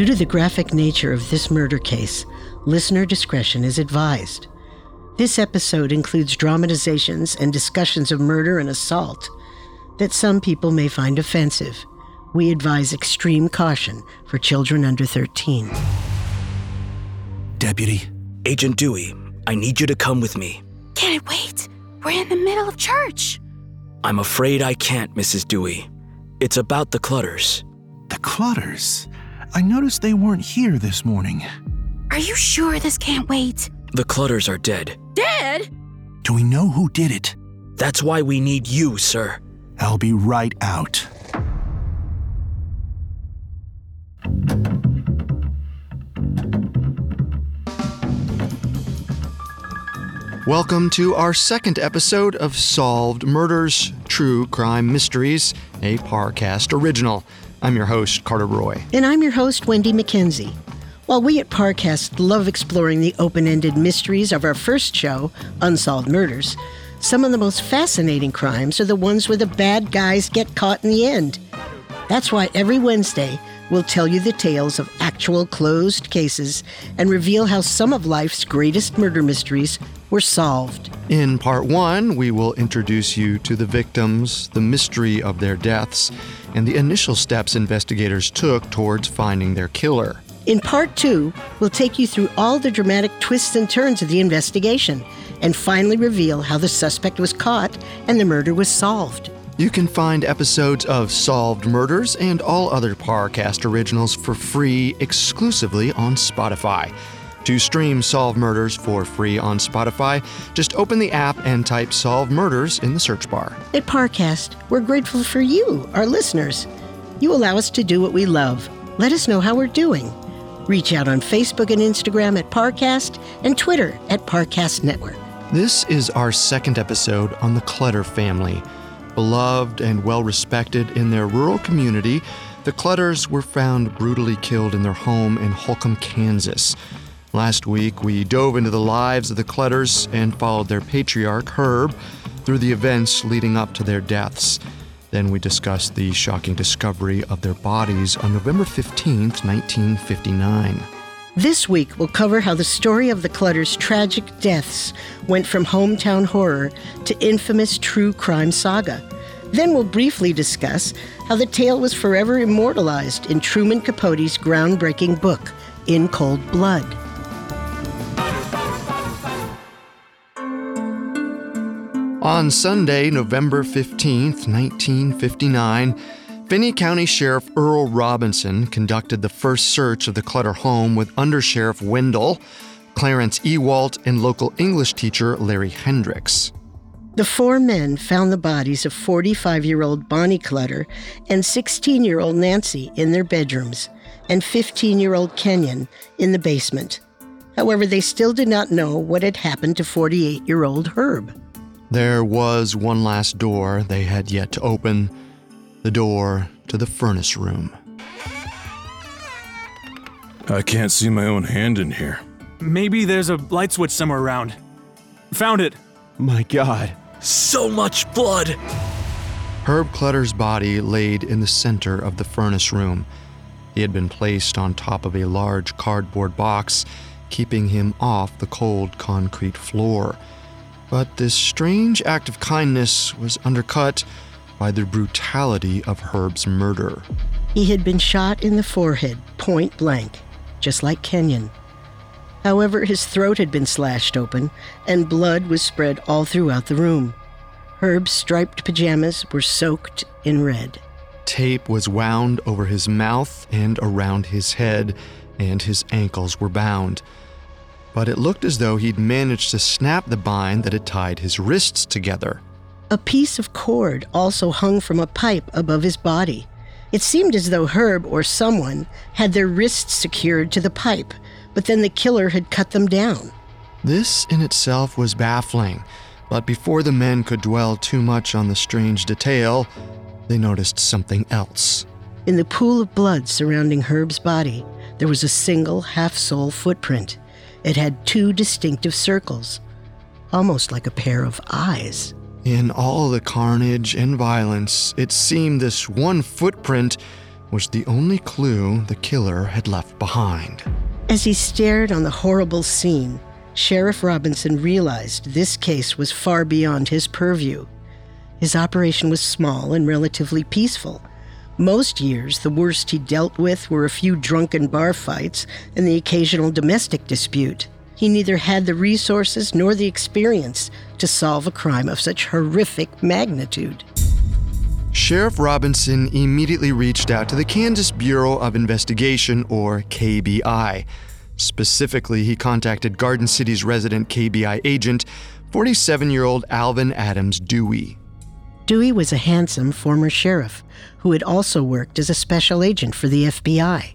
Due to the graphic nature of this murder case, listener discretion is advised. This episode includes dramatizations and discussions of murder and assault that some people may find offensive. We advise extreme caution for children under 13. Deputy, Agent Dewey, I need you to come with me. Can it wait? We're in the middle of church. I'm afraid I can't, Mrs. Dewey. It's about the clutters. The clutters? I noticed they weren't here this morning. Are you sure this can't wait? The clutters are dead. Dead? Do we know who did it? That's why we need you, sir. I'll be right out. Welcome to our second episode of Solved Murders True Crime Mysteries, a Parcast original. I'm your host, Carter Roy. And I'm your host, Wendy McKenzie. While we at Parcast love exploring the open ended mysteries of our first show, Unsolved Murders, some of the most fascinating crimes are the ones where the bad guys get caught in the end. That's why every Wednesday, we'll tell you the tales of actual closed cases and reveal how some of life's greatest murder mysteries were solved. In part one, we will introduce you to the victims, the mystery of their deaths, and the initial steps investigators took towards finding their killer. In part two, we'll take you through all the dramatic twists and turns of the investigation and finally reveal how the suspect was caught and the murder was solved. You can find episodes of Solved Murders and all other Parcast originals for free exclusively on Spotify. To stream Solved Murders for free on Spotify, just open the app and type Solved Murders in the search bar. At Parcast, we're grateful for you, our listeners. You allow us to do what we love. Let us know how we're doing. Reach out on Facebook and Instagram at Parcast and Twitter at Parcast Network. This is our second episode on the Clutter family. Beloved and well respected in their rural community, the Clutters were found brutally killed in their home in Holcomb, Kansas. Last week, we dove into the lives of the Clutters and followed their patriarch, Herb, through the events leading up to their deaths. Then we discussed the shocking discovery of their bodies on November 15, 1959. This week, we'll cover how the story of the Clutters' tragic deaths went from hometown horror to infamous true crime saga. Then we'll briefly discuss how the tale was forever immortalized in Truman Capote's groundbreaking book, In Cold Blood. On Sunday, November 15th, 1959, Finney County Sheriff Earl Robinson conducted the first search of the Clutter home with Undersheriff Wendle, Clarence Ewalt, and local English teacher Larry Hendricks. The four men found the bodies of 45 year old Bonnie Clutter and 16 year old Nancy in their bedrooms, and 15 year old Kenyon in the basement. However, they still did not know what had happened to 48 year old Herb. There was one last door they had yet to open the door to the furnace room. I can't see my own hand in here. Maybe there's a light switch somewhere around. Found it. My god. So much blood! Herb Clutter's body laid in the center of the furnace room. He had been placed on top of a large cardboard box, keeping him off the cold concrete floor. But this strange act of kindness was undercut by the brutality of Herb's murder. He had been shot in the forehead, point blank, just like Kenyon. However, his throat had been slashed open, and blood was spread all throughout the room. Herb's striped pajamas were soaked in red. Tape was wound over his mouth and around his head, and his ankles were bound. But it looked as though he'd managed to snap the bind that had tied his wrists together. A piece of cord also hung from a pipe above his body. It seemed as though Herb or someone had their wrists secured to the pipe, but then the killer had cut them down. This in itself was baffling, but before the men could dwell too much on the strange detail, they noticed something else. In the pool of blood surrounding Herb's body, there was a single half sole footprint. It had two distinctive circles, almost like a pair of eyes. In all the carnage and violence, it seemed this one footprint was the only clue the killer had left behind. As he stared on the horrible scene, Sheriff Robinson realized this case was far beyond his purview. His operation was small and relatively peaceful. Most years, the worst he dealt with were a few drunken bar fights and the occasional domestic dispute. He neither had the resources nor the experience to solve a crime of such horrific magnitude. Sheriff Robinson immediately reached out to the Kansas Bureau of Investigation, or KBI. Specifically, he contacted Garden City's resident KBI agent, 47 year old Alvin Adams Dewey. Dewey was a handsome former sheriff who had also worked as a special agent for the FBI.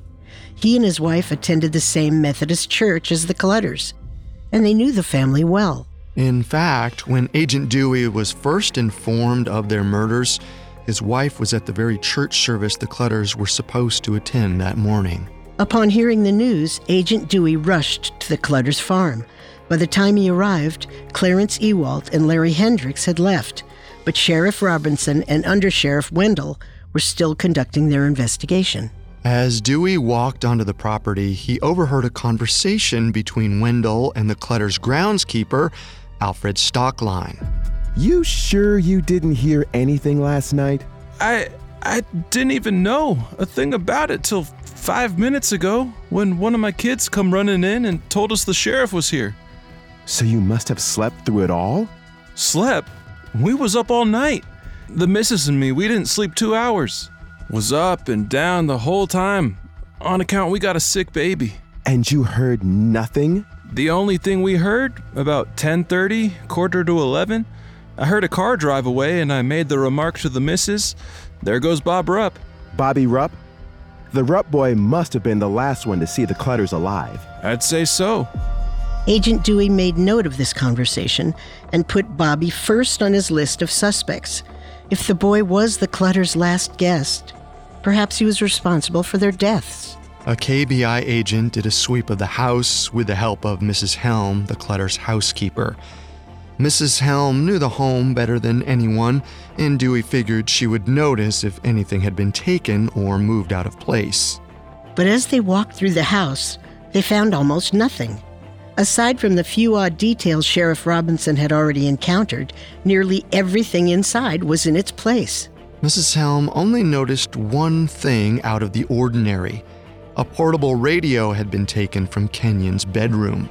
He and his wife attended the same Methodist church as the Clutters, and they knew the family well. In fact, when Agent Dewey was first informed of their murders, his wife was at the very church service the Clutters were supposed to attend that morning. Upon hearing the news, Agent Dewey rushed to the Clutters farm. By the time he arrived, Clarence Ewalt and Larry Hendricks had left, but Sheriff Robinson and Undersheriff Wendle were still conducting their investigation. As Dewey walked onto the property, he overheard a conversation between Wendle and the Clutter's groundskeeper, Alfred Stoecklein. You sure you didn't hear anything last night? I I didn't even know a thing about it till five minutes ago when one of my kids come running in and told us the sheriff was here. So you must have slept through it all? Slept? We was up all night. The missus and me, we didn't sleep two hours. Was up and down the whole time on account we got a sick baby. And you heard nothing? The only thing we heard about 10:30, quarter to 11, I heard a car drive away and I made the remark to the missus, there goes Bob Rupp. Bobby Rupp? The Rupp boy must have been the last one to see the Clutters alive. I'd say so. Agent Dewey made note of this conversation and put Bobby first on his list of suspects. If the boy was the Clutter's last guest, perhaps he was responsible for their deaths. A KBI agent did a sweep of the house with the help of Mrs. Helm, the Clutter's housekeeper. Mrs. Helm knew the home better than anyone, and Dewey figured she would notice if anything had been taken or moved out of place. But as they walked through the house, they found almost nothing. Aside from the few odd details Sheriff Robinson had already encountered, nearly everything inside was in its place. Mrs. Helm only noticed one thing out of the ordinary. A portable radio had been taken from Kenyon's bedroom.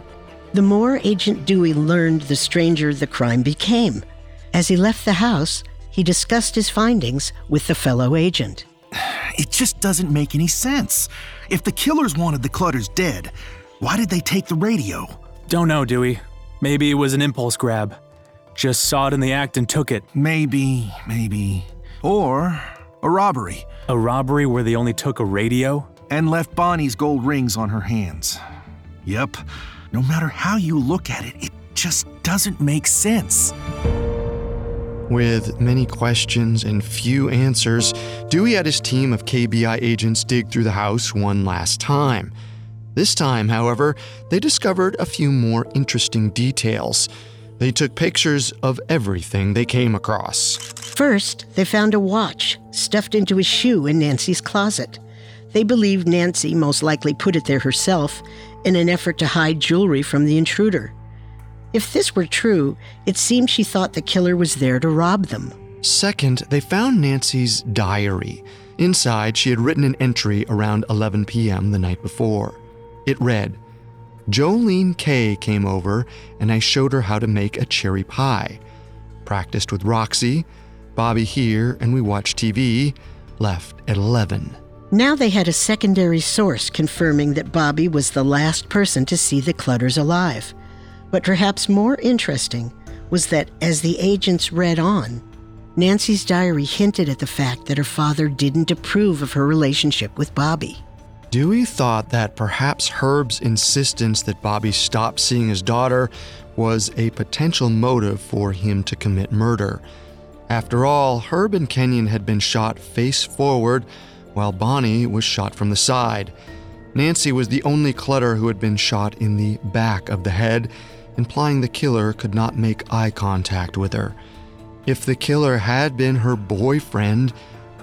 The more Agent Dewey learned, the stranger the crime became. As he left the house, he discussed his findings with the fellow agent. It just doesn't make any sense. If the killers wanted the Clutters dead, why did they take the radio? Don't know, Dewey. Maybe it was an impulse grab. Just saw it in the act and took it. Maybe, maybe. Or a robbery. A robbery where they only took a radio? And left Bonnie's gold rings on her hands. Yep. No matter how you look at it, it just doesn't make sense. With many questions and few answers, Dewey had his team of KBI agents dig through the house one last time. This time, however, they discovered a few more interesting details. They took pictures of everything they came across. First, they found a watch stuffed into a shoe in Nancy's closet. They believed Nancy most likely put it there herself in an effort to hide jewelry from the intruder. If this were true, it seemed she thought the killer was there to rob them. Second, they found Nancy's diary. Inside, she had written an entry around 11 p.m. the night before. It read Jolene K came over and I showed her how to make a cherry pie. Practiced with Roxy, Bobby here, and we watched TV. Left at 11. Now they had a secondary source confirming that Bobby was the last person to see the Clutters alive. But perhaps more interesting was that as the agents read on, Nancy's diary hinted at the fact that her father didn't approve of her relationship with Bobby. Dewey thought that perhaps Herb's insistence that Bobby stop seeing his daughter was a potential motive for him to commit murder. After all, Herb and Kenyon had been shot face forward, while Bonnie was shot from the side. Nancy was the only clutter who had been shot in the back of the head, implying the killer could not make eye contact with her. If the killer had been her boyfriend,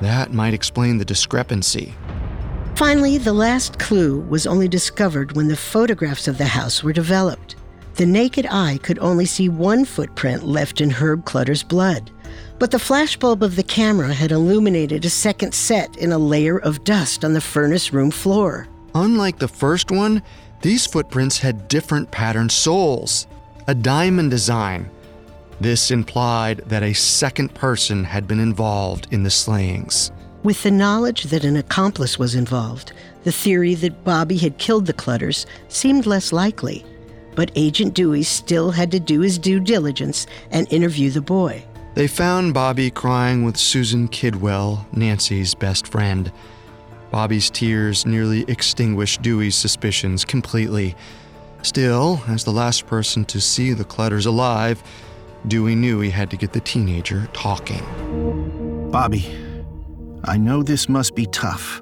that might explain the discrepancy. Finally, the last clue was only discovered when the photographs of the house were developed. The naked eye could only see one footprint left in Herb Clutter's blood, but the flashbulb of the camera had illuminated a second set in a layer of dust on the furnace room floor. Unlike the first one, these footprints had different pattern soles, a diamond design. This implied that a second person had been involved in the slayings. With the knowledge that an accomplice was involved, the theory that Bobby had killed the Clutters seemed less likely. But Agent Dewey still had to do his due diligence and interview the boy. They found Bobby crying with Susan Kidwell, Nancy's best friend. Bobby's tears nearly extinguished Dewey's suspicions completely. Still, as the last person to see the Clutters alive, Dewey knew he had to get the teenager talking. Bobby, I know this must be tough,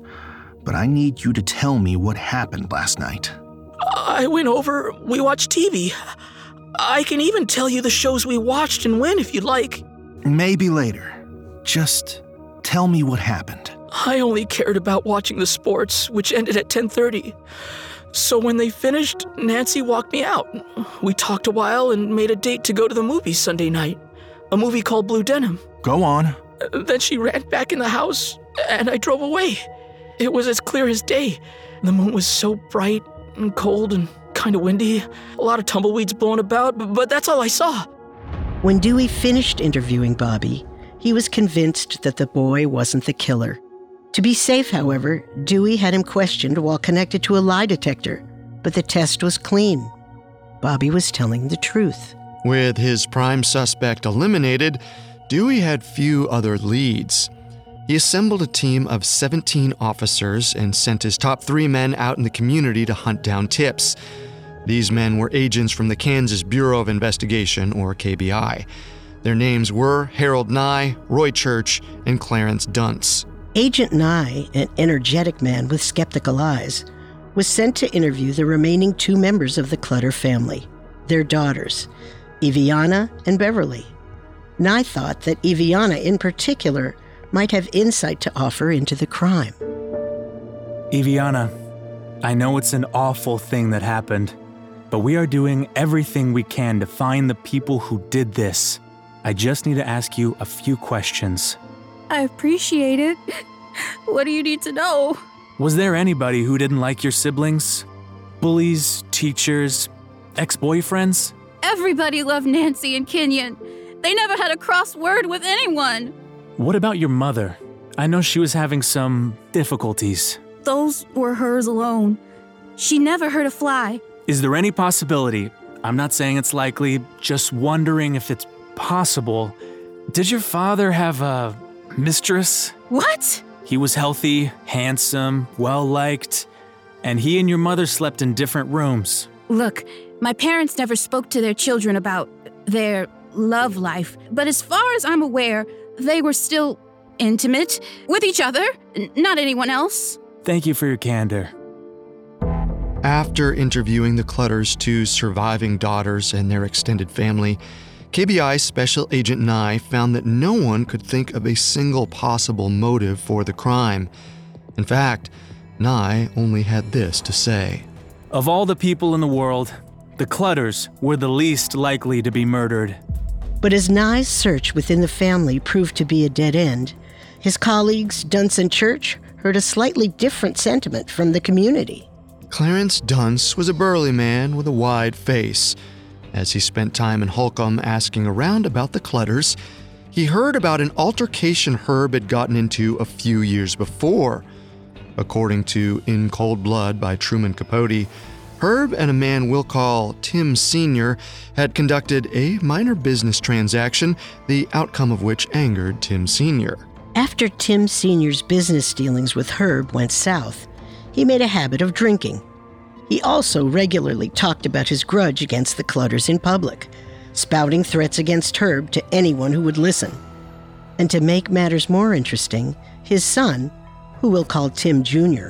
but I need you to tell me what happened last night. I went over, we watched TV. I can even tell you the shows we watched and when if you'd like. Maybe later. Just tell me what happened. I only cared about watching the sports, which ended at 10:30. So when they finished, Nancy walked me out. We talked a while and made a date to go to the movies Sunday night. A movie called Blue Denim. Go on. Then she ran back in the house, and I drove away. It was as clear as day. The moon was so bright and cold and kind of windy. A lot of tumbleweeds blowing about, but that's all I saw. When Dewey finished interviewing Bobby, he was convinced that the boy wasn't the killer. To be safe, however, Dewey had him questioned while connected to a lie detector, but the test was clean. Bobby was telling the truth. With his prime suspect eliminated, Dewey had few other leads. He assembled a team of 17 officers and sent his top three men out in the community to hunt down tips. These men were agents from the Kansas Bureau of Investigation, or KBI. Their names were Harold Nye, Roy Church, and Clarence Duntz. Agent Nye, an energetic man with skeptical eyes, was sent to interview the remaining two members of the Clutter family, their daughters, Eveanna and Beverly. Nye thought that Eveanna, in particular, might have insight to offer into the crime. Eveanna, I know it's an awful thing that happened, but we are doing everything we can to find the people who did this. I just need to ask you a few questions. I appreciate it. What do you need to know? Was there anybody who didn't like your siblings? Bullies, teachers, ex boyfriends? Everybody loved Nancy and Kenyon. They never had a cross word with anyone. What about your mother? I know she was having some difficulties. Those were hers alone. She never hurt a fly. Is there any possibility? I'm not saying it's likely, just wondering if it's possible. Did your father have a mistress? What? He was healthy, handsome, well liked, and he and your mother slept in different rooms. Look, my parents never spoke to their children about their love life, but as far as I'm aware, they were still intimate with each other, n- not anyone else. Thank you for your candor. After interviewing the Clutter's two surviving daughters and their extended family, KBI Special Agent Nye found that no one could think of a single possible motive for the crime. In fact, Nye only had this to say Of all the people in the world, the Clutters were the least likely to be murdered. But as Nye's search within the family proved to be a dead end, his colleagues, Duntz and Church, heard a slightly different sentiment from the community. Clarence Duntz was a burly man with a wide face. As he spent time in Holcomb asking around about the Clutters, he heard about an altercation Herb had gotten into a few years before. According to In Cold Blood by Truman Capote, Herb and a man we'll call Tim Sr. had conducted a minor business transaction, the outcome of which angered Tim Sr. After Tim Sr.'s business dealings with Herb went south, he made a habit of drinking. He also regularly talked about his grudge against the Clutters in public, spouting threats against Herb to anyone who would listen. And to make matters more interesting, his son, who we'll call Tim Jr.,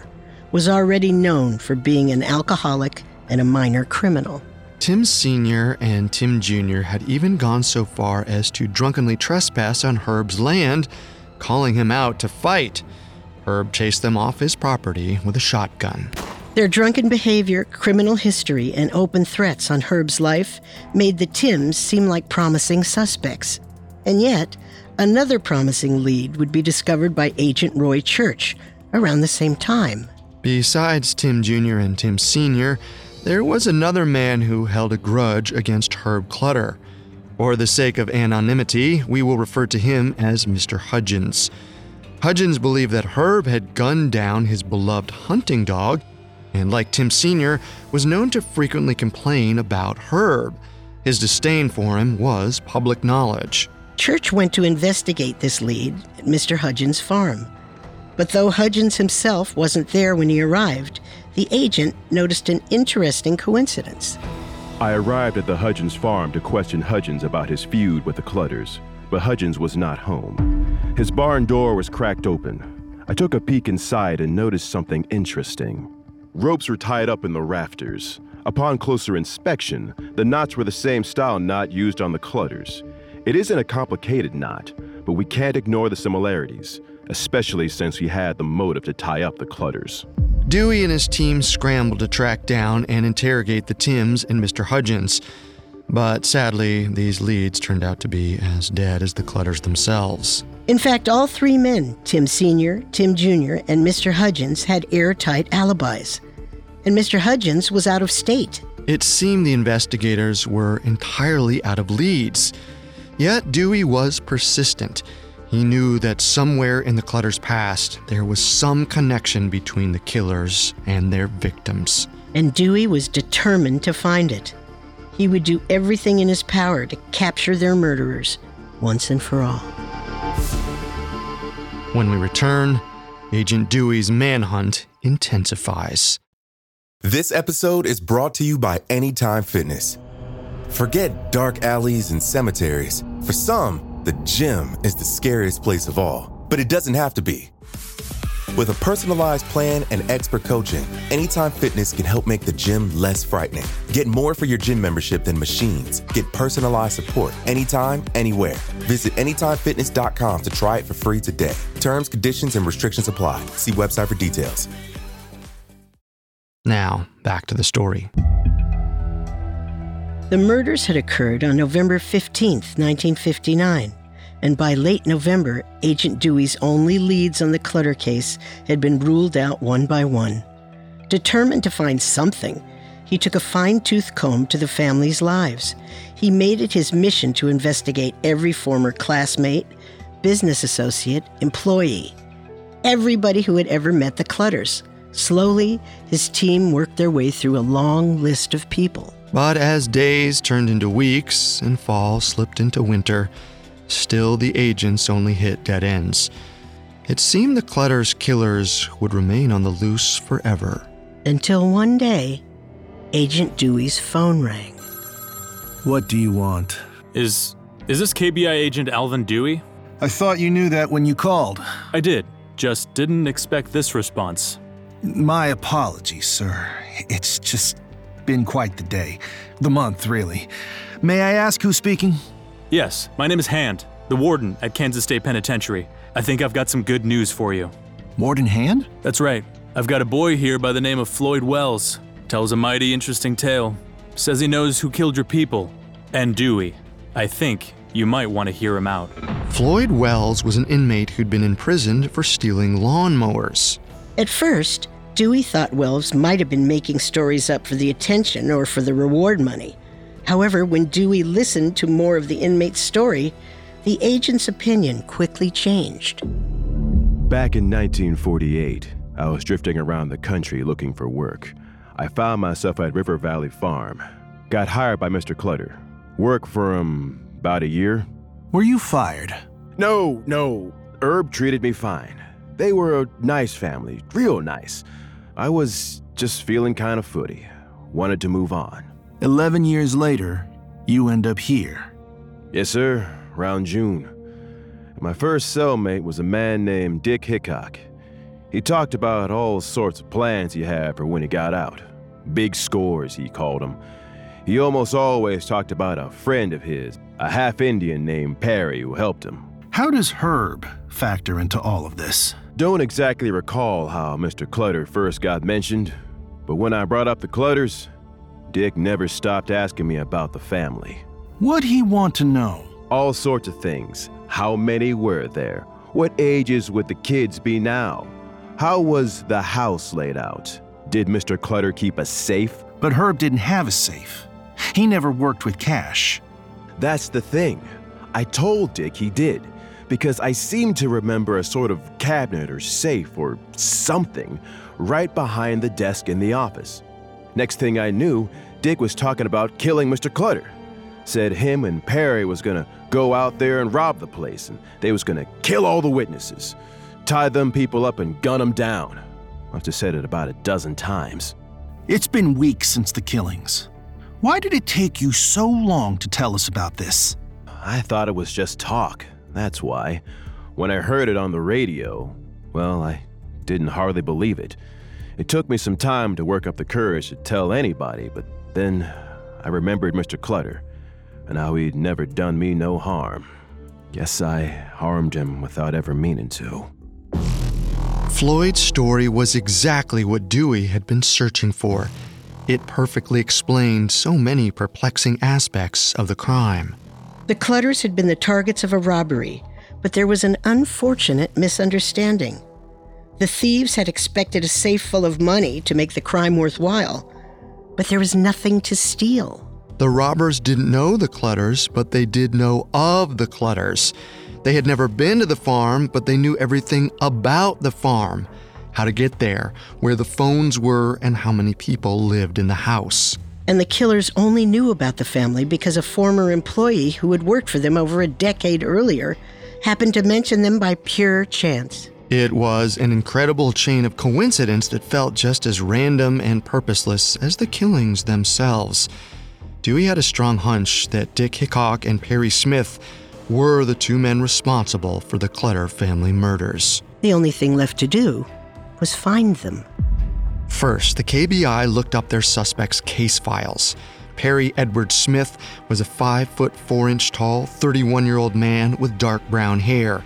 was already known for being an alcoholic and a minor criminal. Tim Sr. and Tim Jr. had even gone so far as to drunkenly trespass on Herb's land, calling him out to fight. Herb chased them off his property with a shotgun. Their drunken behavior, criminal history, and open threats on Herb's life made the Tims seem like promising suspects. And yet, another promising lead would be discovered by Agent Roy Church around the same time. Besides Tim Jr. and Tim Sr., there was another man who held a grudge against Herb Clutter. For the sake of anonymity, we will refer to him as Mr. Hudgens. Hudgens believed that Herb had gunned down his beloved hunting dog, and like Tim Sr., was known to frequently complain about Herb. His disdain for him was public knowledge. Church went to investigate this lead at Mr. Hudgens' farm. But though Hudgens himself wasn't there when he arrived, the agent noticed an interesting coincidence. I arrived at the Hudgens farm to question Hudgens about his feud with the Clutters, but Hudgens was not home. His barn door was cracked open. I took a peek inside and noticed something interesting. Ropes were tied up in the rafters. Upon closer inspection, the knots were the same style knot used on the Clutters. It isn't a complicated knot, but we can't ignore the similarities especially since we had the motive to tie up the clutters. Dewey and his team scrambled to track down and interrogate the Tims and Mr. Hudgens. But sadly, these leads turned out to be as dead as the clutters themselves. In fact, all three men, Tim Sr., Tim Jr., and Mr. Hudgens, had airtight alibis. And Mr. Hudgens was out of state. It seemed the investigators were entirely out of leads. Yet Dewey was persistent. He knew that somewhere in the Clutter's past, there was some connection between the killers and their victims. And Dewey was determined to find it. He would do everything in his power to capture their murderers once and for all. When we return, Agent Dewey's manhunt intensifies. This episode is brought to you by Anytime Fitness. Forget dark alleys and cemeteries. For some, the gym is the scariest place of all, but it doesn't have to be. With a personalized plan and expert coaching, Anytime Fitness can help make the gym less frightening. Get more for your gym membership than machines. Get personalized support anytime, anywhere. Visit AnytimeFitness.com to try it for free today. Terms, conditions, and restrictions apply. See website for details. Now, back to the story. The murders had occurred on November 15th, 1959, and by late November, Agent Dewey's only leads on the Clutter case had been ruled out one by one. Determined to find something, he took a fine tooth comb to the family's lives. He made it his mission to investigate every former classmate, business associate, employee, everybody who had ever met the Clutters. Slowly, his team worked their way through a long list of people. But as days turned into weeks and fall slipped into winter, still the agents only hit dead ends. It seemed the Clutter's killers would remain on the loose forever. Until one day, Agent Dewey's phone rang. What do you want? Is is this KBI agent Alvin Dewey? I thought you knew that when you called. I did. Just didn't expect this response. My apologies, sir. It's just been quite the day. The month, really. May I ask who's speaking? Yes, my name is Hand, the warden at Kansas State Penitentiary. I think I've got some good news for you. Warden Hand? That's right. I've got a boy here by the name of Floyd Wells. Tells a mighty interesting tale. Says he knows who killed your people. And Dewey. I think you might want to hear him out. Floyd Wells was an inmate who'd been imprisoned for stealing lawnmowers. At first, Dewey thought Wells might have been making stories up for the attention or for the reward money. However, when Dewey listened to more of the inmate's story, the agent's opinion quickly changed. Back in 1948, I was drifting around the country looking for work. I found myself at River Valley Farm. Got hired by Mr. Clutter. Worked for him about a year. Were you fired? No, no. Herb treated me fine. They were a nice family, real nice. I was just feeling kind of footy. Wanted to move on. Eleven years later, you end up here. Yes, sir, around June. My first cellmate was a man named Dick Hickock. He talked about all sorts of plans he had for when he got out. Big scores, he called them. He almost always talked about a friend of his, a half Indian named Perry, who helped him. How does Herb factor into all of this? Don't exactly recall how Mr. Clutter first got mentioned, but when I brought up the Clutters, Dick never stopped asking me about the family. What'd he want to know? All sorts of things. How many were there? What ages would the kids be now? How was the house laid out? Did Mr. Clutter keep a safe? But Herb didn't have a safe. He never worked with cash. That's the thing. I told Dick he did, because I seem to remember a sort of cabinet or safe or something right behind the desk in the office. Next thing I knew, Dick was talking about killing Mr. Clutter. Said him and Perry was gonna go out there and rob the place, and they was gonna kill all the witnesses, tie them people up and gun them down. Must have said it about a dozen times. It's been weeks since the killings. Why did it take you so long to tell us about this? I thought it was just talk, that's why. When I heard it on the radio, well, I didn't hardly believe it. It took me some time to work up the courage to tell anybody, but then I remembered Mr. Clutter and how he'd never done me no harm. Guess I harmed him without ever meaning to. Floyd's story was exactly what Dewey had been searching for. It perfectly explained so many perplexing aspects of the crime. The Clutters had been the targets of a robbery, but there was an unfortunate misunderstanding. The thieves had expected a safe full of money to make the crime worthwhile, but there was nothing to steal. The robbers didn't know the Clutters, but they did know of the Clutters. They had never been to the farm, but they knew everything about the farm how to get there, where the phones were, and how many people lived in the house. And the killers only knew about the family because a former employee who had worked for them over a decade earlier happened to mention them by pure chance. It was an incredible chain of coincidence that felt just as random and purposeless as the killings themselves. Dewey had a strong hunch that Dick Hickock and Perry Smith were the two men responsible for the Clutter family murders. The only thing left to do was find them. First, the KBI looked up their suspects' case files. Perry Edward Smith was a 5 foot 4 inch tall, 31 year old man with dark brown hair.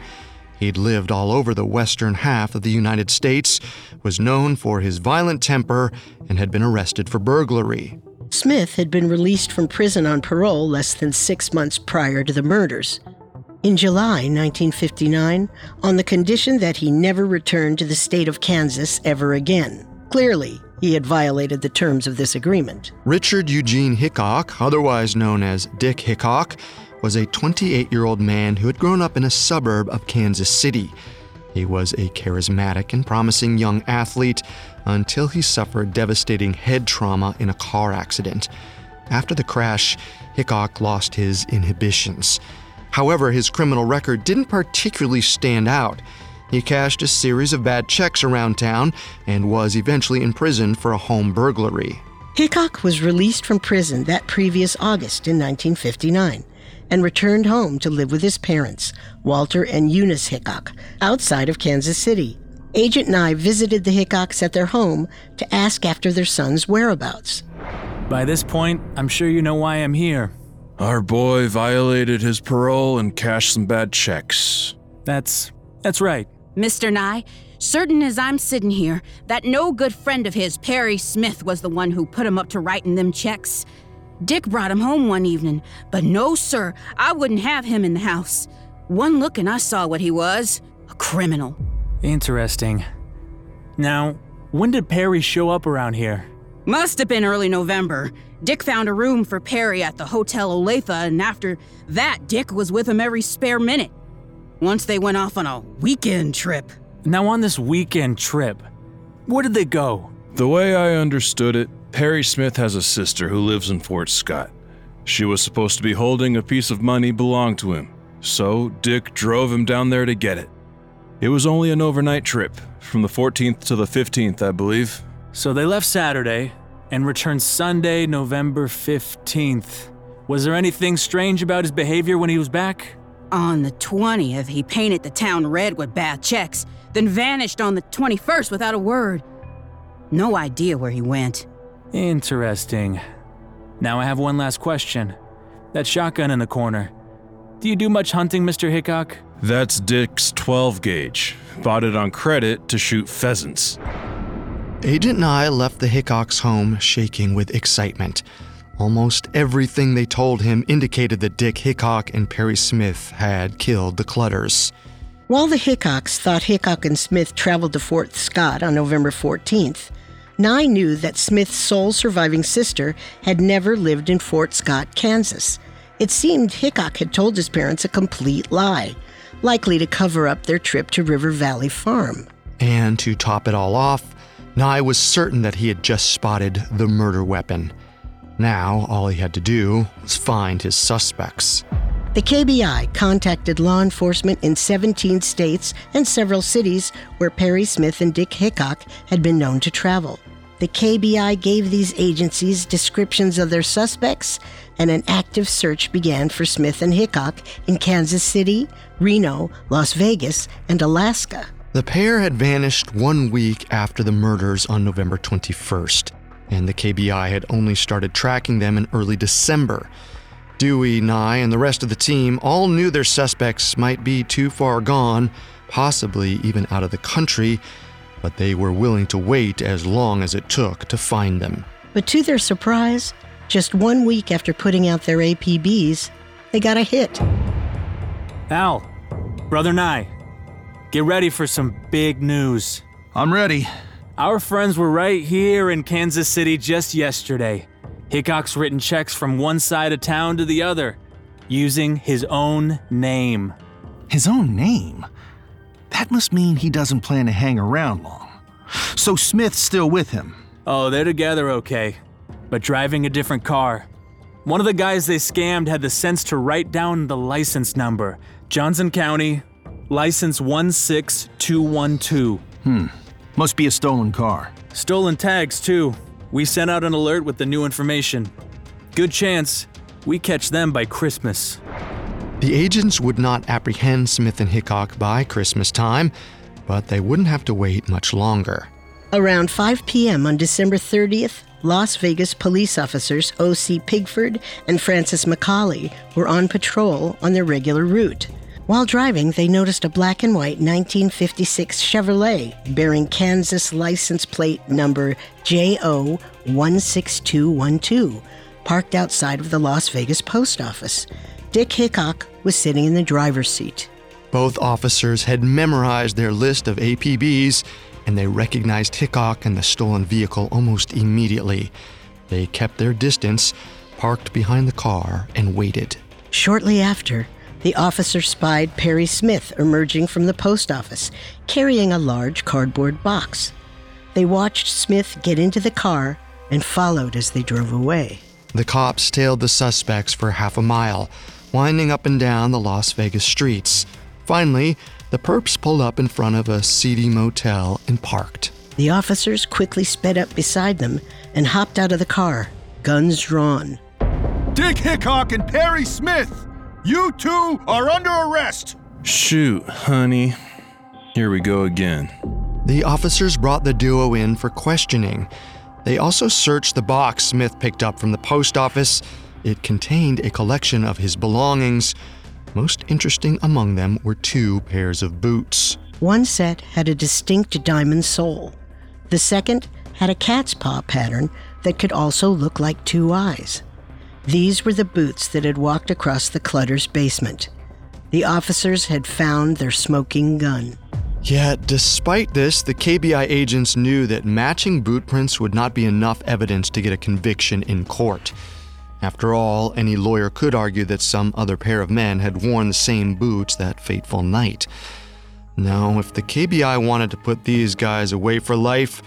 He'd lived all over the western half of the United States, was known for his violent temper, and had been arrested for burglary. Smith had been released from prison on parole less than six months prior to the murders. In July 1959, on the condition that he never returned to the state of Kansas ever again. Clearly, he had violated the terms of this agreement. Richard Eugene Hickock, otherwise known as Dick Hickock, was a 28 year old man who had grown up in a suburb of Kansas City. He was a charismatic and promising young athlete until he suffered devastating head trauma in a car accident. After the crash, Hickock lost his inhibitions. However, his criminal record didn't particularly stand out. He cashed a series of bad checks around town and was eventually imprisoned for a home burglary. Hickock was released from prison that previous August in 1959 and returned home to live with his parents, Walter and Eunice Hickock, outside of Kansas City. Agent Nye visited the Hickocks at their home to ask after their son's whereabouts. By this point, I'm sure you know why I'm here. Our boy violated his parole and cashed some bad checks. That's that's right. Mr. Nye, certain as I'm sitting here, that no good friend of his, Perry Smith, was the one who put him up to writing them checks. Dick brought him home one evening, but no, sir, I wouldn't have him in the house. One look and I saw what he was a criminal. Interesting. Now, when did Perry show up around here? Must have been early November. Dick found a room for Perry at the Hotel Olathe, and after that, Dick was with him every spare minute. Once they went off on a weekend trip. Now, on this weekend trip, where did they go? The way I understood it, Perry Smith has a sister who lives in Fort Scott. She was supposed to be holding a piece of money belonged to him, so Dick drove him down there to get it. It was only an overnight trip, from the 14th to the 15th, I believe. So they left Saturday and returned Sunday, November 15th. Was there anything strange about his behavior when he was back? On the 20th, he painted the town red with bad checks, then vanished on the 21st without a word. No idea where he went. Interesting. Now I have one last question. That shotgun in the corner. Do you do much hunting, Mr. Hickock? That's Dick's 12 gauge. Bought it on credit to shoot pheasants. Agent Nye left the Hickock's home shaking with excitement. Almost everything they told him indicated that Dick Hickock and Perry Smith had killed the Clutters. While the Hickocks thought Hickock and Smith traveled to Fort Scott on November 14th, Nye knew that Smith's sole surviving sister had never lived in Fort Scott, Kansas. It seemed Hickock had told his parents a complete lie, likely to cover up their trip to River Valley Farm. And to top it all off, Nye was certain that he had just spotted the murder weapon. Now, all he had to do was find his suspects. The KBI contacted law enforcement in 17 states and several cities where Perry Smith and Dick Hickock had been known to travel. The KBI gave these agencies descriptions of their suspects, and an active search began for Smith and Hickock in Kansas City, Reno, Las Vegas, and Alaska. The pair had vanished one week after the murders on November 21st, and the KBI had only started tracking them in early December. Dewey, Nye, and the rest of the team all knew their suspects might be too far gone, possibly even out of the country, but they were willing to wait as long as it took to find them. But to their surprise, just one week after putting out their APBs, they got a hit. Al, Brother Nye, get ready for some big news. I'm ready. Our friends were right here in Kansas City just yesterday. Hickock's written checks from one side of town to the other, using his own name. His own name? That must mean he doesn't plan to hang around long. So Smith's still with him. Oh, they're together okay, but driving a different car. One of the guys they scammed had the sense to write down the license number Johnson County, license 16212. Hmm. Must be a stolen car. Stolen tags, too. We sent out an alert with the new information. Good chance we catch them by Christmas. The agents would not apprehend Smith and Hickock by Christmas time, but they wouldn't have to wait much longer. Around 5 p.m. on December 30th, Las Vegas police officers O.C. Pigford and Francis McCauley were on patrol on their regular route. While driving, they noticed a black and white 1956 Chevrolet bearing Kansas license plate number JO16212 parked outside of the Las Vegas post office. Dick Hickock was sitting in the driver's seat. Both officers had memorized their list of APBs, and they recognized Hickock and the stolen vehicle almost immediately. They kept their distance, parked behind the car, and waited. Shortly after, the officer spied Perry Smith emerging from the post office, carrying a large cardboard box. They watched Smith get into the car and followed as they drove away. The cops tailed the suspects for half a mile, winding up and down the Las Vegas streets. Finally, the perps pulled up in front of a seedy motel and parked. The officers quickly sped up beside them and hopped out of the car, guns drawn. Dick Hickock and Perry Smith! You two are under arrest! Shoot, honey. Here we go again. The officers brought the duo in for questioning. They also searched the box Smith picked up from the post office. It contained a collection of his belongings. Most interesting among them were two pairs of boots. One set had a distinct diamond sole. The second had a cat's paw pattern that could also look like two eyes. These were the boots that had walked across the Clutter's basement. The officers had found their smoking gun. Yet, despite this, the KBI agents knew that matching boot prints would not be enough evidence to get a conviction in court. After all, any lawyer could argue that some other pair of men had worn the same boots that fateful night. No, if the KBI wanted to put these guys away for life,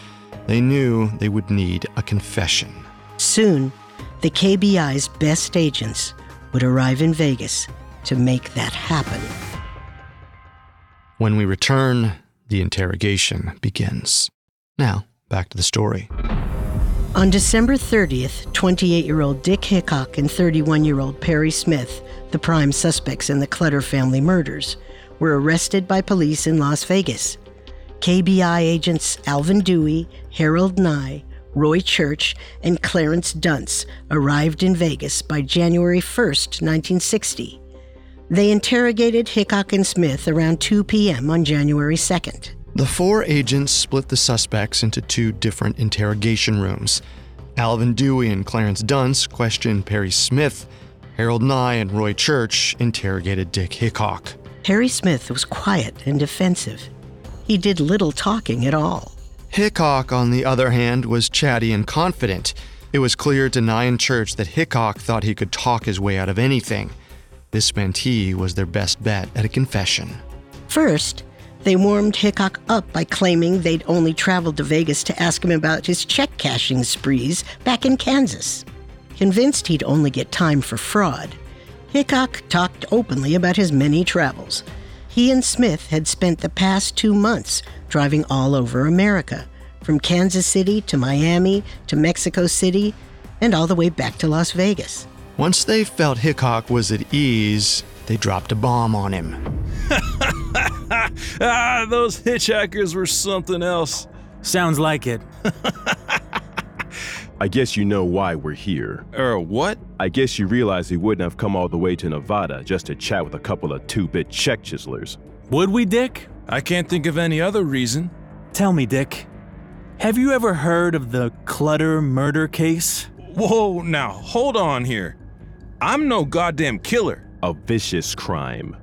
they knew they would need a confession. Soon, the KBI's best agents would arrive in Vegas to make that happen. When we return, the interrogation begins. Now, back to the story. On December 30th, 28 year old Dick Hickock and 31 year old Perry Smith, the prime suspects in the Clutter family murders, were arrested by police in Las Vegas. KBI agents Alvin Dewey, Harold Nye, Roy Church, and Clarence Duntz arrived in Vegas by January 1st, 1960. They interrogated Hickock and Smith around 2 p.m. on January 2nd. The four agents split the suspects into two different interrogation rooms. Alvin Dewey and Clarence Duntz questioned Perry Smith. Harold Nye and Roy Church interrogated Dick Hickock. Perry Smith was quiet and defensive. He did little talking at all. Hickock, on the other hand, was chatty and confident. It was clear to Nye and Church that Hickock thought he could talk his way out of anything. This meant he was their best bet at a confession. First, they warmed Hickock up by claiming they'd only traveled to Vegas to ask him about his check cashing sprees back in Kansas. Convinced he'd only get time for fraud, Hickock talked openly about his many travels. He and Smith had spent the past two months driving all over America, from Kansas City to Miami to Mexico City, and all the way back to Las Vegas. Once they felt Hickock was at ease, they dropped a bomb on him. ah, those hitchhikers were something else. Sounds like it. I guess you know why we're here. Er, what? I guess you realize he wouldn't have come all the way to Nevada just to chat with a couple of two bit check chiselers. Would we, Dick? I can't think of any other reason. Tell me, Dick. Have you ever heard of the Clutter murder case? Whoa, now, hold on here. I'm no goddamn killer. A vicious crime.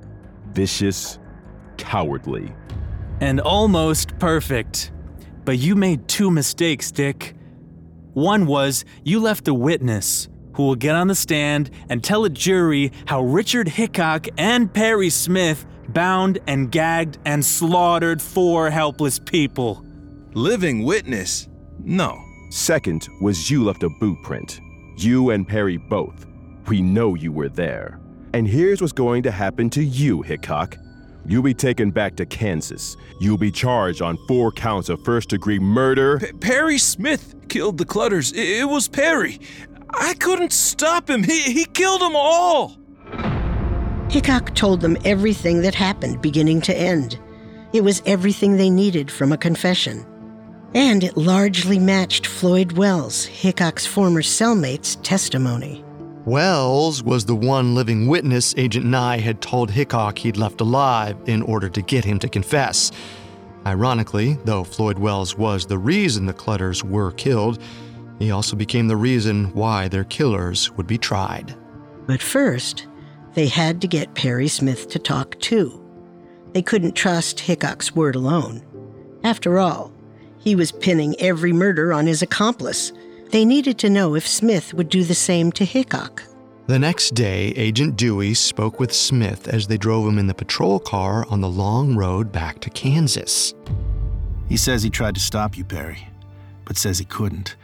Vicious, cowardly. And almost perfect. But you made two mistakes, Dick. One was you left a witness who will get on the stand and tell a jury how Richard Hickock and Perry Smith bound and gagged and slaughtered four helpless people. Living witness? No. Second was you left a boot print. You and Perry both. We know you were there. And here's what's going to happen to you, Hickock. You'll be taken back to Kansas. You'll be charged on four counts of first degree murder. P- Perry Smith killed the Clutters. It-, it was Perry. I couldn't stop him. He, he killed them all. Hickock told them everything that happened, beginning to end. It was everything they needed from a confession. And it largely matched Floyd Wells, Hickock's former cellmate's testimony. Wells was the one living witness Agent Nye had told Hickock he'd left alive in order to get him to confess. Ironically, though Floyd Wells was the reason the Clutters were killed, he also became the reason why their killers would be tried. But first, they had to get Perry Smith to talk too. They couldn't trust Hickock's word alone. After all, he was pinning every murder on his accomplice. They needed to know if Smith would do the same to Hickock. The next day, Agent Dewey spoke with Smith as they drove him in the patrol car on the long road back to Kansas. He says he tried to stop you, Perry, but says he couldn't.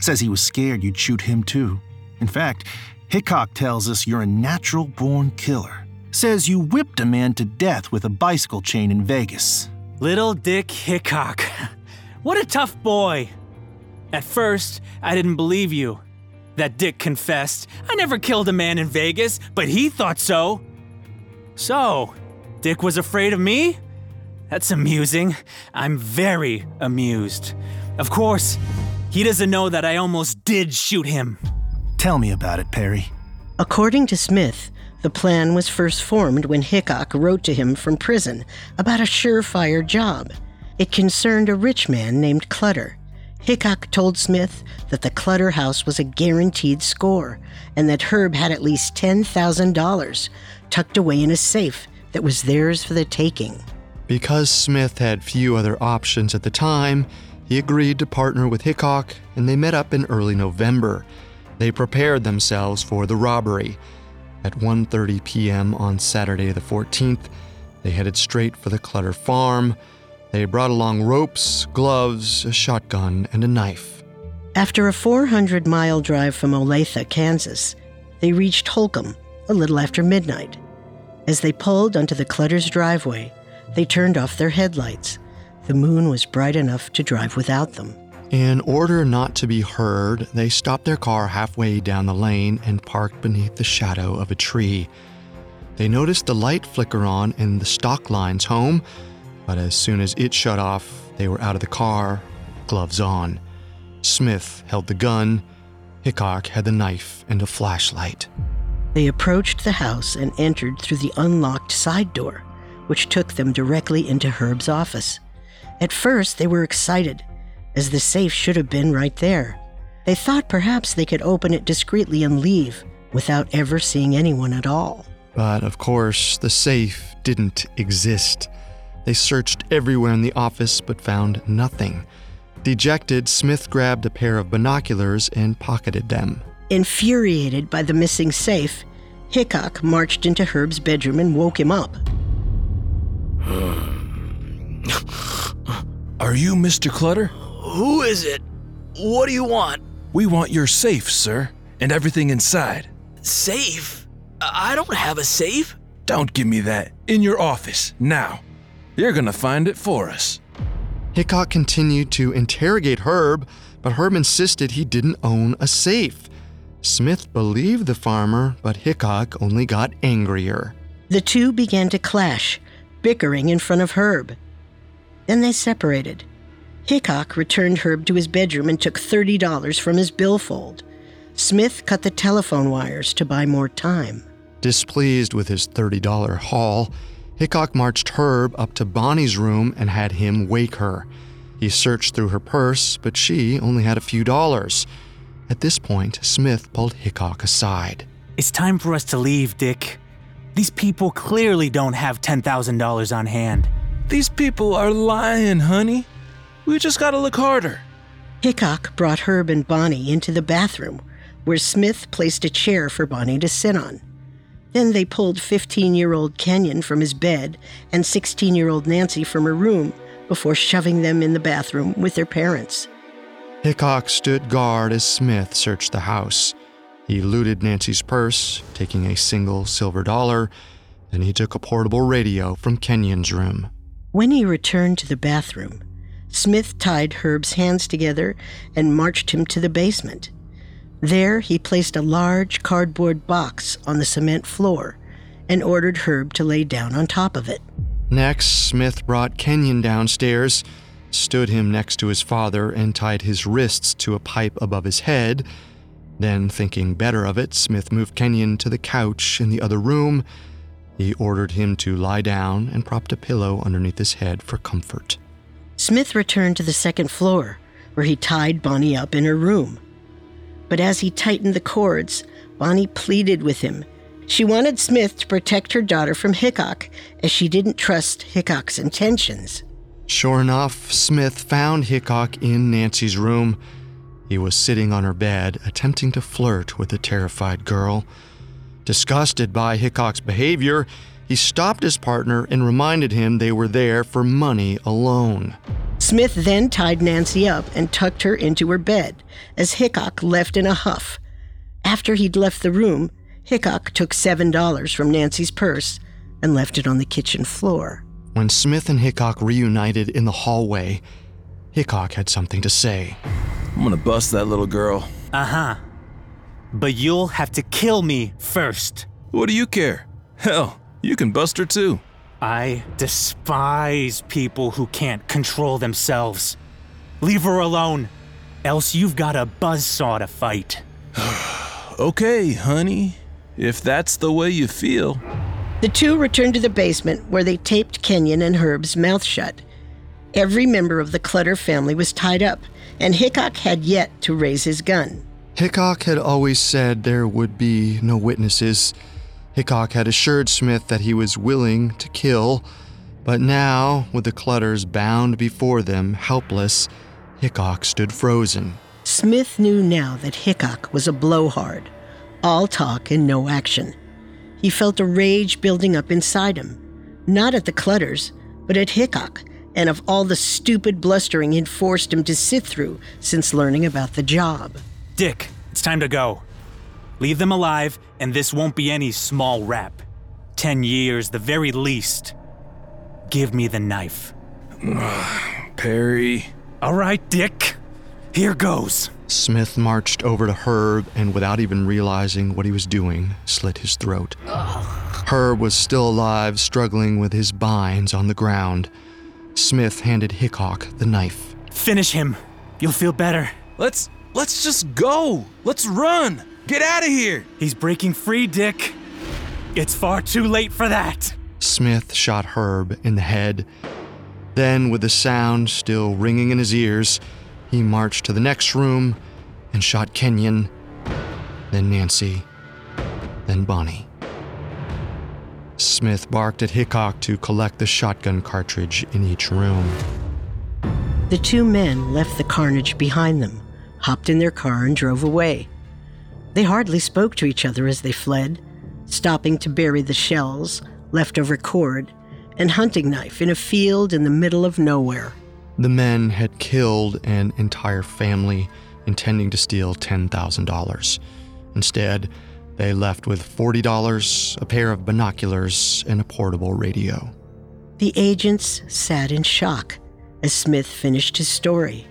Says he was scared you'd shoot him too. In fact, Hickock tells us you're a natural born killer. Says you whipped a man to death with a bicycle chain in Vegas. Little Dick Hickock. What a tough boy. At first, I didn't believe you. That Dick confessed, I never killed a man in Vegas, but he thought so. So, Dick was afraid of me? That's amusing. I'm very amused. Of course, he doesn't know that I almost did shoot him. Tell me about it, Perry. According to Smith, the plan was first formed when Hickock wrote to him from prison about a surefire job. It concerned a rich man named Clutter. Hickock told Smith that the Clutter house was a guaranteed score and that Herb had at least $10,000 tucked away in a safe that was theirs for the taking. Because Smith had few other options at the time, he agreed to partner with Hickock and they met up in early November. They prepared themselves for the robbery. At 1:30 p.m. on Saturday the 14th, they headed straight for the Clutter farm. They brought along ropes, gloves, a shotgun, and a knife. After a 400 mile drive from Olathe, Kansas, they reached Holcomb a little after midnight. As they pulled onto the Clutter's driveway, they turned off their headlights. The moon was bright enough to drive without them. In order not to be heard, they stopped their car halfway down the lane and parked beneath the shadow of a tree. They noticed the light flicker on in the Stoecklein's home, but as soon as it shut off, they were out of the car, gloves on. Smith held the gun, Hickock had the knife and a flashlight. They approached the house and entered through the unlocked side door, which took them directly into Herb's office. At first, they were excited, as the safe should have been right there. They thought perhaps they could open it discreetly and leave without ever seeing anyone at all. But of course, the safe didn't exist. They searched everywhere in the office but found nothing. Dejected, Smith grabbed a pair of binoculars and pocketed them. Infuriated by the missing safe, Hickock marched into Herb's bedroom and woke him up. Are you Mr. Clutter? Who is it? What do you want? We want your safe, sir, and everything inside. Safe? I don't have a safe. Don't give me that. In your office, now. You're gonna find it for us. Hickock continued to interrogate Herb, but Herb insisted he didn't own a safe. Smith believed the farmer, but Hickock only got angrier. The two began to clash, bickering in front of Herb. Then they separated. Hickock returned Herb to his bedroom and took $30 from his billfold. Smith cut the telephone wires to buy more time. Displeased with his $30 haul, Hickock marched Herb up to Bonnie's room and had him wake her. He searched through her purse, but she only had a few dollars. At this point, Smith pulled Hickock aside. It's time for us to leave, Dick. These people clearly don't have $10,000 on hand. These people are lying, honey. We just gotta look harder. Hickock brought Herb and Bonnie into the bathroom, where Smith placed a chair for Bonnie to sit on. Then they pulled 15 year old Kenyon from his bed and 16 year old Nancy from her room before shoving them in the bathroom with their parents. Hickock stood guard as Smith searched the house. He looted Nancy's purse, taking a single silver dollar, then he took a portable radio from Kenyon's room. When he returned to the bathroom, Smith tied Herb's hands together and marched him to the basement. There, he placed a large cardboard box on the cement floor and ordered Herb to lay down on top of it. Next, Smith brought Kenyon downstairs, stood him next to his father, and tied his wrists to a pipe above his head. Then, thinking better of it, Smith moved Kenyon to the couch in the other room. He ordered him to lie down and propped a pillow underneath his head for comfort. Smith returned to the second floor, where he tied Bonnie up in her room. But as he tightened the cords, Bonnie pleaded with him. She wanted Smith to protect her daughter from Hickock, as she didn't trust Hickock's intentions. Sure enough, Smith found Hickock in Nancy's room. He was sitting on her bed, attempting to flirt with the terrified girl. Disgusted by Hickock's behavior, he stopped his partner and reminded him they were there for money alone. Smith then tied Nancy up and tucked her into her bed as Hickock left in a huff. After he'd left the room, Hickock took $7 from Nancy's purse and left it on the kitchen floor. When Smith and Hickock reunited in the hallway, Hickock had something to say. I'm gonna bust that little girl. Uh huh. But you'll have to kill me first. What do you care? Hell, you can bust her too. I despise people who can't control themselves. Leave her alone, else you've got a buzzsaw to fight. okay, honey, if that's the way you feel. The two returned to the basement where they taped Kenyon and Herb's mouth shut. Every member of the Clutter family was tied up, and Hickock had yet to raise his gun. Hickock had always said there would be no witnesses. Hickock had assured Smith that he was willing to kill, but now, with the Clutters bound before them, helpless, Hickock stood frozen. Smith knew now that Hickock was a blowhard, all talk and no action. He felt a rage building up inside him, not at the Clutters, but at Hickock and of all the stupid blustering he'd forced him to sit through since learning about the job. Dick, it's time to go. Leave them alive, and this won't be any small rap. Ten years, the very least. Give me the knife. Perry. All right, Dick. Here goes. Smith marched over to Herb and, without even realizing what he was doing, slit his throat. Herb was still alive, struggling with his binds on the ground. Smith handed Hickock the knife. Finish him. You'll feel better. Let's let's just go. Let's run. Get out of here. He's breaking free, Dick. It's far too late for that. Smith shot Herb in the head. Then, with the sound still ringing in his ears, he marched to the next room and shot Kenyon, then Nancy, then Bonnie. Smith barked at Hickock to collect the shotgun cartridge in each room. The two men left the carnage behind them, hopped in their car, and drove away. They hardly spoke to each other as they fled, stopping to bury the shells, leftover cord, and hunting knife in a field in the middle of nowhere. The men had killed an entire family intending to steal $10,000. Instead, they left with $40, a pair of binoculars, and a portable radio. The agents sat in shock as Smith finished his story.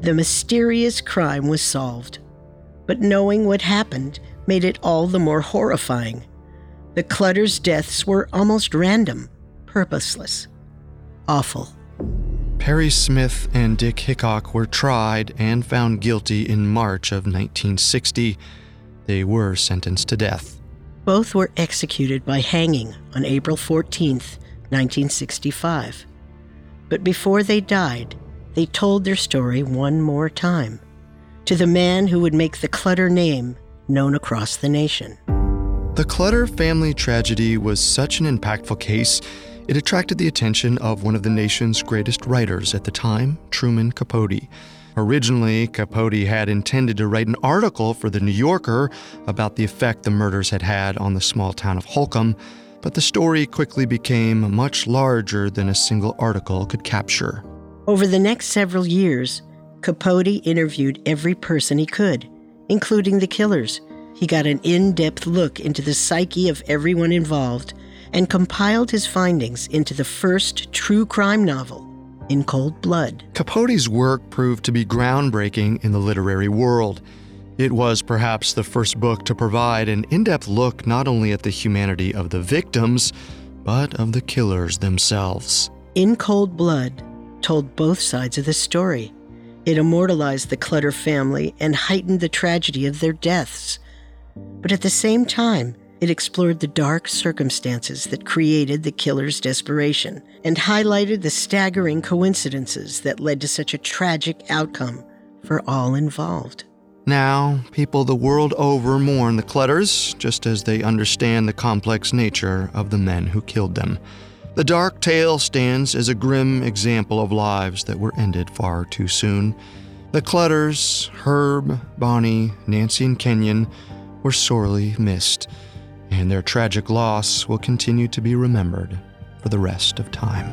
The mysterious crime was solved, but knowing what happened made it all the more horrifying. The Clutter's deaths were almost random, purposeless, awful. Perry Smith and Dick Hickock were tried and found guilty in March of 1960. They were sentenced to death. Both were executed by hanging on April 14th, 1965. But before they died, they told their story one more time to the man who would make the Clutter name known across the nation. The Clutter family tragedy was such an impactful case, it attracted the attention of one of the nation's greatest writers at the time, Truman Capote. Originally, Capote had intended to write an article for The New Yorker about the effect the murders had had on the small town of Holcomb, but the story quickly became much larger than a single article could capture. Over the next several years, Capote interviewed every person he could, including the killers. He got an in depth look into the psyche of everyone involved and compiled his findings into the first true crime novel, In Cold Blood. Capote's work proved to be groundbreaking in the literary world. It was perhaps the first book to provide an in depth look not only at the humanity of the victims, but of the killers themselves. In Cold Blood told both sides of the story. It immortalized the Clutter family and heightened the tragedy of their deaths. But at the same time, it explored the dark circumstances that created the killer's desperation and highlighted the staggering coincidences that led to such a tragic outcome for all involved. Now, people the world over mourn the Clutters, just as they understand the complex nature of the men who killed them. The dark tale stands as a grim example of lives that were ended far too soon. The Clutters, Herb, Bonnie, Nancy, and Kenyon were sorely missed, and their tragic loss will continue to be remembered for the rest of time.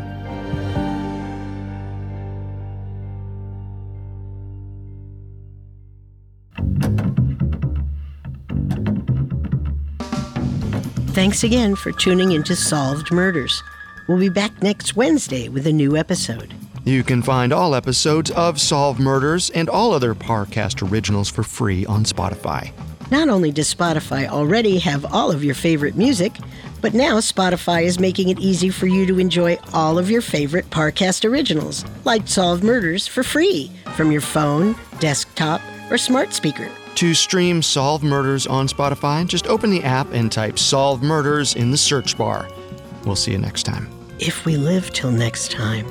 Thanks again for tuning into Solved Murders. We'll be back next Wednesday with a new episode. You can find all episodes of Solved Murders and all other Parcast originals for free on Spotify. Not only does Spotify already have all of your favorite music, But now Spotify is making it easy for you to enjoy all of your favorite Parcast originals, like Solved Murders, for free from your phone, desktop, or smart speaker. To stream Solved Murders on Spotify, just open the app and type Solved Murders in the search bar. We'll see you next time. If we live till next time.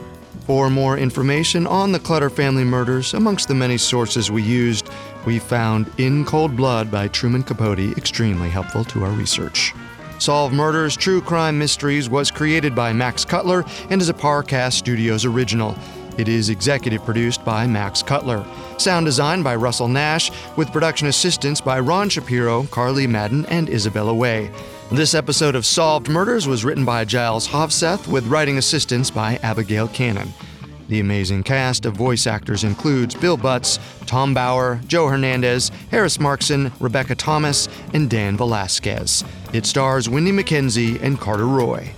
For more information on the Clutter family murders, amongst the many sources we used, we found In Cold Blood by Truman Capote extremely helpful to our research. Solved Murders True Crime Mysteries was created by Max Cutler and is a Parcast Studios original. It is executive produced by Max Cutler. Sound design by Russell Nash, with production assistance by Ron Shapiro, Carly Madden, and Isabella Way. This episode of Solved Murders was written by Giles Hovseth, with writing assistance by Abigail Cannon. The amazing cast of voice actors includes Bill Butts, Tom Bauer, Joe Hernandez, Harris Markson, Rebecca Thomas, and Dan Velasquez. It stars Wendy McKenzie and Carter Roy.